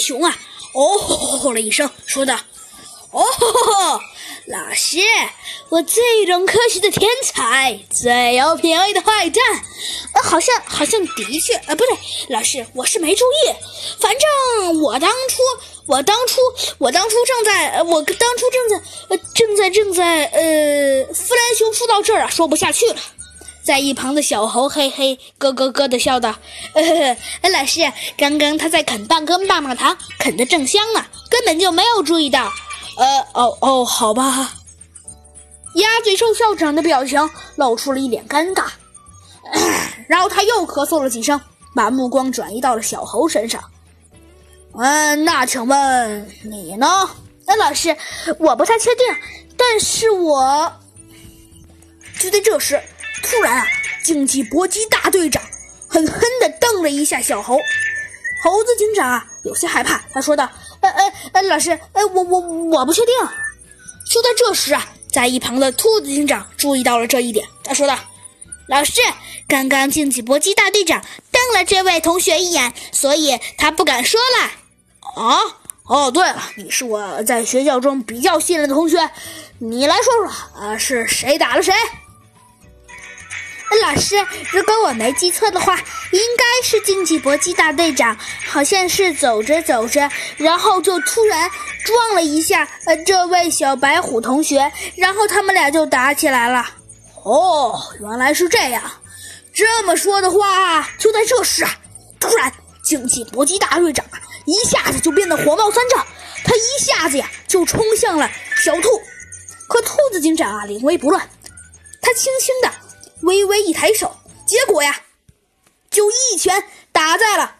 熊啊，哦吼了一声，说道：“哦吼，老师，我最懂科学的天才，最有品味的坏蛋。呃，好像好像的确，呃，不对，老师，我是没注意。反正我当初，我当初，我当初正在，呃，我当初正在，呃，正在正在，呃，弗兰熊说到这儿啊，说不下去了。”在一旁的小猴嘿嘿咯咯咯的笑道：“呃，老师，刚刚他在啃半根棒棒糖，啃得正香呢，根本就没有注意到。”呃，哦哦，好吧。鸭嘴兽校长的表情露出了一脸尴尬，然后他又咳嗽了几声，把目光转移到了小猴身上。嗯，那请问你呢？那老师，我不太确定，但是我……就在这时。突然啊，竞技搏击大队长狠狠地瞪了一下小猴，猴子警长啊有些害怕，他说道：“呃呃呃，老师，呃我我我不确定。”就在这时啊，在一旁的兔子警长注意到了这一点，他说道：“老师，刚刚竞技搏击大队长瞪了这位同学一眼，所以他不敢说了。”啊，哦，对了，你是我在学校中比较信任的同学，你来说说啊，是谁打了谁？老师，如果我没记错的话，应该是竞技搏击大队长，好像是走着走着，然后就突然撞了一下呃这位小白虎同学，然后他们俩就打起来了。哦，原来是这样。这么说的话，就在这时啊，突然竞技搏击大队长啊一下子就变得火冒三丈，他一下子呀就冲向了小兔，可兔子警长啊临危不乱，他轻轻的。微微一抬手，结果呀，就一拳打在了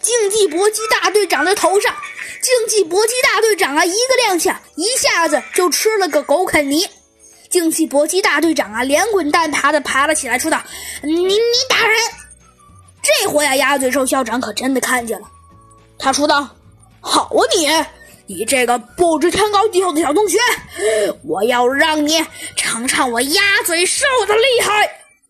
竞技搏击大队长的头上。竞技搏击大队长啊，一个踉跄，一下子就吃了个狗啃泥。竞技搏击大队长啊，连滚带爬的爬了起来，说道：“你你打人！”这回呀，鸭嘴兽校长可真的看见了，他说道：“好啊，你你这个不知天高地厚的小同学，我要让你。”尝尝我鸭嘴兽的厉害！